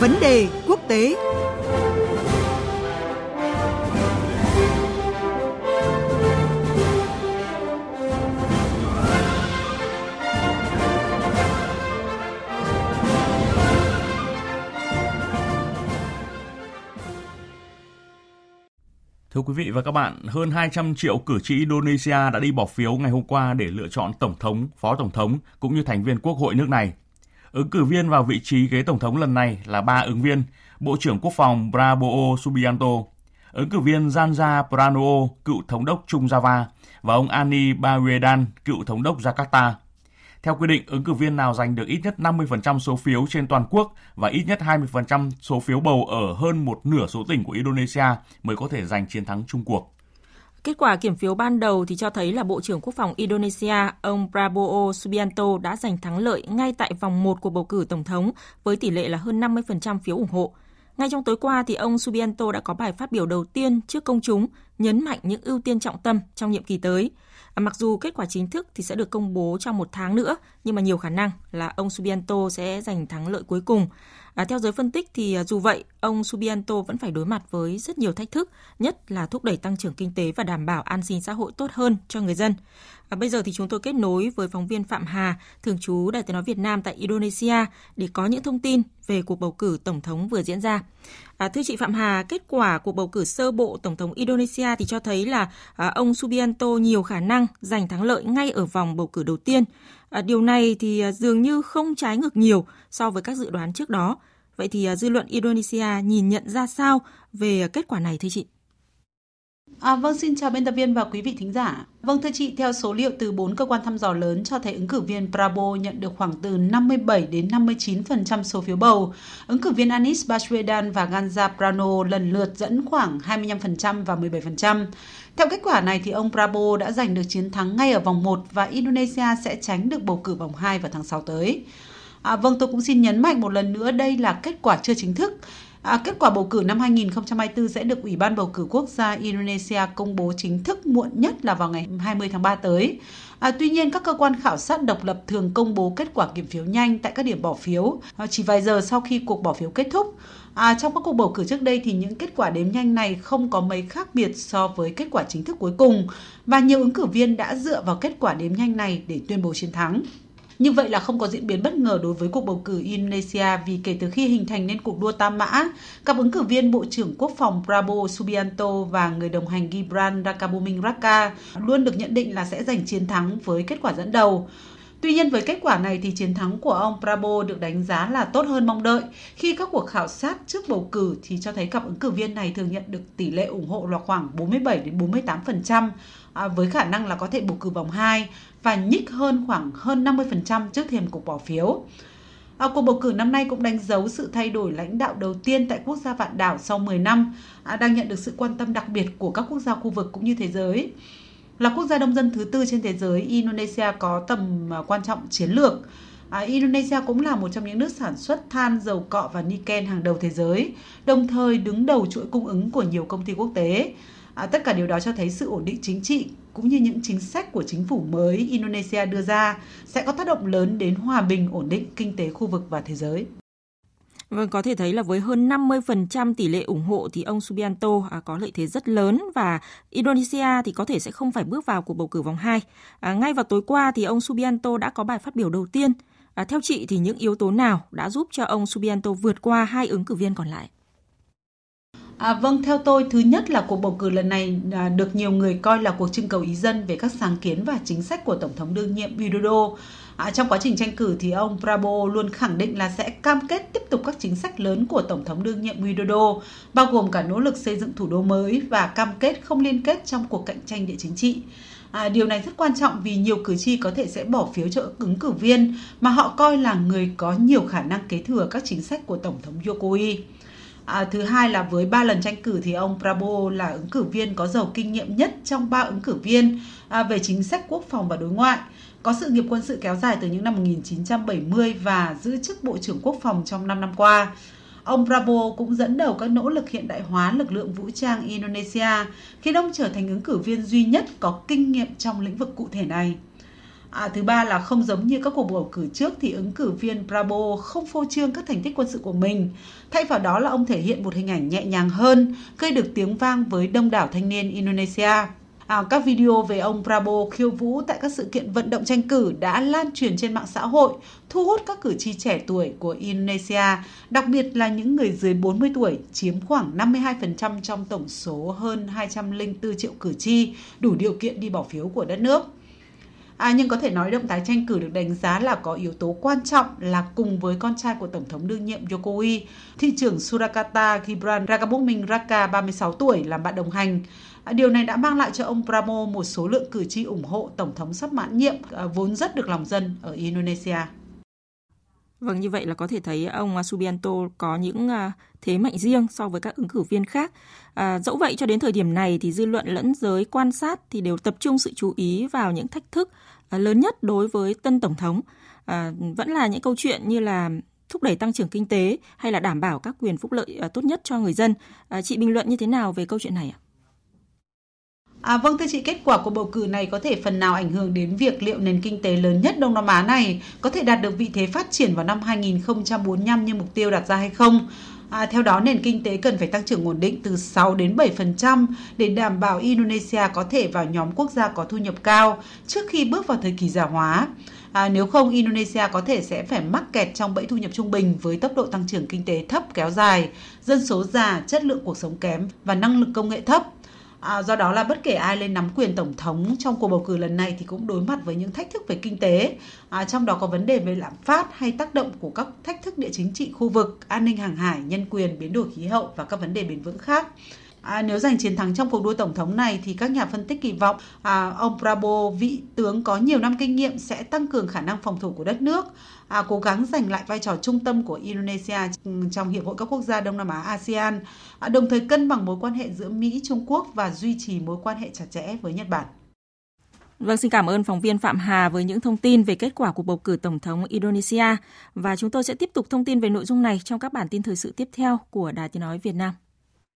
Vấn đề quốc tế Thưa quý vị và các bạn, hơn 200 triệu cử tri Indonesia đã đi bỏ phiếu ngày hôm qua để lựa chọn tổng thống, phó tổng thống cũng như thành viên quốc hội nước này. Ứng cử viên vào vị trí ghế tổng thống lần này là ba ứng viên, Bộ trưởng Quốc phòng Prabowo Subianto, ứng cử viên Janja Pranowo, cựu thống đốc Trung Java và ông Ani Baswedan, cựu thống đốc Jakarta. Theo quy định, ứng cử viên nào giành được ít nhất 50% số phiếu trên toàn quốc và ít nhất 20% số phiếu bầu ở hơn một nửa số tỉnh của Indonesia mới có thể giành chiến thắng chung cuộc. Kết quả kiểm phiếu ban đầu thì cho thấy là Bộ trưởng Quốc phòng Indonesia, ông Prabowo Subianto đã giành thắng lợi ngay tại vòng 1 của bầu cử tổng thống với tỷ lệ là hơn 50% phiếu ủng hộ. Ngay trong tối qua thì ông Subianto đã có bài phát biểu đầu tiên trước công chúng nhấn mạnh những ưu tiên trọng tâm trong nhiệm kỳ tới – À, mặc dù kết quả chính thức thì sẽ được công bố trong một tháng nữa, nhưng mà nhiều khả năng là ông Subianto sẽ giành thắng lợi cuối cùng. À, theo giới phân tích thì à, dù vậy, ông Subianto vẫn phải đối mặt với rất nhiều thách thức, nhất là thúc đẩy tăng trưởng kinh tế và đảm bảo an sinh xã hội tốt hơn cho người dân. À, bây giờ thì chúng tôi kết nối với phóng viên Phạm Hà, thường trú Đài tiếng nói Việt Nam tại Indonesia để có những thông tin về cuộc bầu cử tổng thống vừa diễn ra. À, thưa chị Phạm Hà, kết quả cuộc bầu cử sơ bộ tổng thống Indonesia thì cho thấy là à, ông Subianto nhiều khả năng giành thắng lợi ngay ở vòng bầu cử đầu tiên. À, điều này thì à, dường như không trái ngược nhiều so với các dự đoán trước đó. Vậy thì à, dư luận Indonesia nhìn nhận ra sao về à, kết quả này thưa chị? À, vâng, xin chào biên tập viên và quý vị thính giả. Vâng, thưa chị, theo số liệu từ 4 cơ quan thăm dò lớn cho thấy ứng cử viên Prabowo nhận được khoảng từ 57 đến 59% số phiếu bầu. Ứng cử viên Anis Baswedan và Ganja Prano lần lượt dẫn khoảng 25% và 17%. Theo kết quả này thì ông Prabowo đã giành được chiến thắng ngay ở vòng 1 và Indonesia sẽ tránh được bầu cử vòng 2 vào tháng 6 tới. À, vâng, tôi cũng xin nhấn mạnh một lần nữa đây là kết quả chưa chính thức. À, kết quả bầu cử năm 2024 sẽ được Ủy ban bầu cử quốc gia Indonesia công bố chính thức muộn nhất là vào ngày 20 tháng 3 tới. À, tuy nhiên, các cơ quan khảo sát độc lập thường công bố kết quả kiểm phiếu nhanh tại các điểm bỏ phiếu à, chỉ vài giờ sau khi cuộc bỏ phiếu kết thúc. À, trong các cuộc bầu cử trước đây thì những kết quả đếm nhanh này không có mấy khác biệt so với kết quả chính thức cuối cùng và nhiều ứng cử viên đã dựa vào kết quả đếm nhanh này để tuyên bố chiến thắng. Như vậy là không có diễn biến bất ngờ đối với cuộc bầu cử Indonesia vì kể từ khi hình thành nên cuộc đua tam mã, các ứng cử viên Bộ trưởng Quốc phòng Prabowo Subianto và người đồng hành Gibran Rakabuming Raka luôn được nhận định là sẽ giành chiến thắng với kết quả dẫn đầu. Tuy nhiên với kết quả này thì chiến thắng của ông Prabo được đánh giá là tốt hơn mong đợi. Khi các cuộc khảo sát trước bầu cử thì cho thấy cặp ứng cử viên này thường nhận được tỷ lệ ủng hộ là khoảng 47 đến 48% à, với khả năng là có thể bầu cử vòng 2 và nhích hơn khoảng hơn 50% trước thềm cuộc bỏ phiếu. À, cuộc bầu cử năm nay cũng đánh dấu sự thay đổi lãnh đạo đầu tiên tại quốc gia vạn đảo sau 10 năm, à, đang nhận được sự quan tâm đặc biệt của các quốc gia khu vực cũng như thế giới. Là quốc gia đông dân thứ tư trên thế giới, Indonesia có tầm à, quan trọng chiến lược. À, Indonesia cũng là một trong những nước sản xuất than, dầu cọ và niken hàng đầu thế giới, đồng thời đứng đầu chuỗi cung ứng của nhiều công ty quốc tế. À, tất cả điều đó cho thấy sự ổn định chính trị cũng như những chính sách của chính phủ mới Indonesia đưa ra sẽ có tác động lớn đến hòa bình, ổn định kinh tế khu vực và thế giới. Vâng, có thể thấy là với hơn 50% tỷ lệ ủng hộ thì ông Subianto à, có lợi thế rất lớn và Indonesia thì có thể sẽ không phải bước vào cuộc bầu cử vòng 2. À, ngay vào tối qua thì ông Subianto đã có bài phát biểu đầu tiên. À, theo chị thì những yếu tố nào đã giúp cho ông Subianto vượt qua hai ứng cử viên còn lại? À, vâng, theo tôi, thứ nhất là cuộc bầu cử lần này à, được nhiều người coi là cuộc trưng cầu ý dân về các sáng kiến và chính sách của Tổng thống đương nhiệm Widodo. À, trong quá trình tranh cử thì ông Prabowo luôn khẳng định là sẽ cam kết tiếp tục các chính sách lớn của Tổng thống đương nhiệm Widodo, bao gồm cả nỗ lực xây dựng thủ đô mới và cam kết không liên kết trong cuộc cạnh tranh địa chính trị. À, điều này rất quan trọng vì nhiều cử tri có thể sẽ bỏ phiếu cho ứng cử viên mà họ coi là người có nhiều khả năng kế thừa các chính sách của Tổng thống Yokoi. À, thứ hai là với ba lần tranh cử thì ông Prabowo là ứng cử viên có giàu kinh nghiệm nhất trong ba ứng cử viên à, về chính sách quốc phòng và đối ngoại. Có sự nghiệp quân sự kéo dài từ những năm 1970 và giữ chức Bộ trưởng Quốc phòng trong 5 năm qua. Ông Prabowo cũng dẫn đầu các nỗ lực hiện đại hóa lực lượng vũ trang Indonesia, khi ông trở thành ứng cử viên duy nhất có kinh nghiệm trong lĩnh vực cụ thể này. À, thứ ba là không giống như các cuộc bầu cử trước thì ứng cử viên Prabowo không phô trương các thành tích quân sự của mình. Thay vào đó là ông thể hiện một hình ảnh nhẹ nhàng hơn, gây được tiếng vang với đông đảo thanh niên Indonesia. À, các video về ông Prabowo khiêu vũ tại các sự kiện vận động tranh cử đã lan truyền trên mạng xã hội, thu hút các cử tri trẻ tuổi của Indonesia, đặc biệt là những người dưới 40 tuổi, chiếm khoảng 52% trong tổng số hơn 204 triệu cử tri đủ điều kiện đi bỏ phiếu của đất nước. À, nhưng có thể nói động thái tranh cử được đánh giá là có yếu tố quan trọng là cùng với con trai của Tổng thống đương nhiệm Jokowi, thị trưởng Surakarta Gibran Rakabuming Raka 36 tuổi làm bạn đồng hành. À, điều này đã mang lại cho ông Pramo một số lượng cử tri ủng hộ Tổng thống sắp mãn nhiệm à, vốn rất được lòng dân ở Indonesia. Vâng, như vậy là có thể thấy ông à, Subianto có những à, thế mạnh riêng so với các ứng cử viên khác. À, dẫu vậy cho đến thời điểm này thì dư luận lẫn giới quan sát thì đều tập trung sự chú ý vào những thách thức à, lớn nhất đối với tân tổng thống. À, vẫn là những câu chuyện như là thúc đẩy tăng trưởng kinh tế hay là đảm bảo các quyền phúc lợi tốt nhất cho người dân. À, chị bình luận như thế nào về câu chuyện này ạ? À, vâng thưa chị, kết quả của bầu cử này có thể phần nào ảnh hưởng đến việc liệu nền kinh tế lớn nhất Đông Nam Á này có thể đạt được vị thế phát triển vào năm 2045 như mục tiêu đặt ra hay không? À, theo đó, nền kinh tế cần phải tăng trưởng ổn định từ 6 đến 7% để đảm bảo Indonesia có thể vào nhóm quốc gia có thu nhập cao trước khi bước vào thời kỳ già hóa. À, nếu không, Indonesia có thể sẽ phải mắc kẹt trong bẫy thu nhập trung bình với tốc độ tăng trưởng kinh tế thấp kéo dài, dân số già, chất lượng cuộc sống kém và năng lực công nghệ thấp. À, do đó là bất kể ai lên nắm quyền tổng thống trong cuộc bầu cử lần này thì cũng đối mặt với những thách thức về kinh tế, à, trong đó có vấn đề về lạm phát hay tác động của các thách thức địa chính trị khu vực, an ninh hàng hải, nhân quyền, biến đổi khí hậu và các vấn đề bền vững khác. À, nếu giành chiến thắng trong cuộc đua tổng thống này thì các nhà phân tích kỳ vọng à, ông Prabowo, vị tướng có nhiều năm kinh nghiệm sẽ tăng cường khả năng phòng thủ của đất nước, à, cố gắng giành lại vai trò trung tâm của Indonesia trong Hiệp hội các quốc gia Đông Nam Á ASEAN, à, đồng thời cân bằng mối quan hệ giữa Mỹ, Trung Quốc và duy trì mối quan hệ chặt chẽ với Nhật Bản. Vâng, xin cảm ơn phóng viên Phạm Hà với những thông tin về kết quả của bầu cử Tổng thống Indonesia. Và chúng tôi sẽ tiếp tục thông tin về nội dung này trong các bản tin thời sự tiếp theo của Đài Tiếng Nói Việt Nam.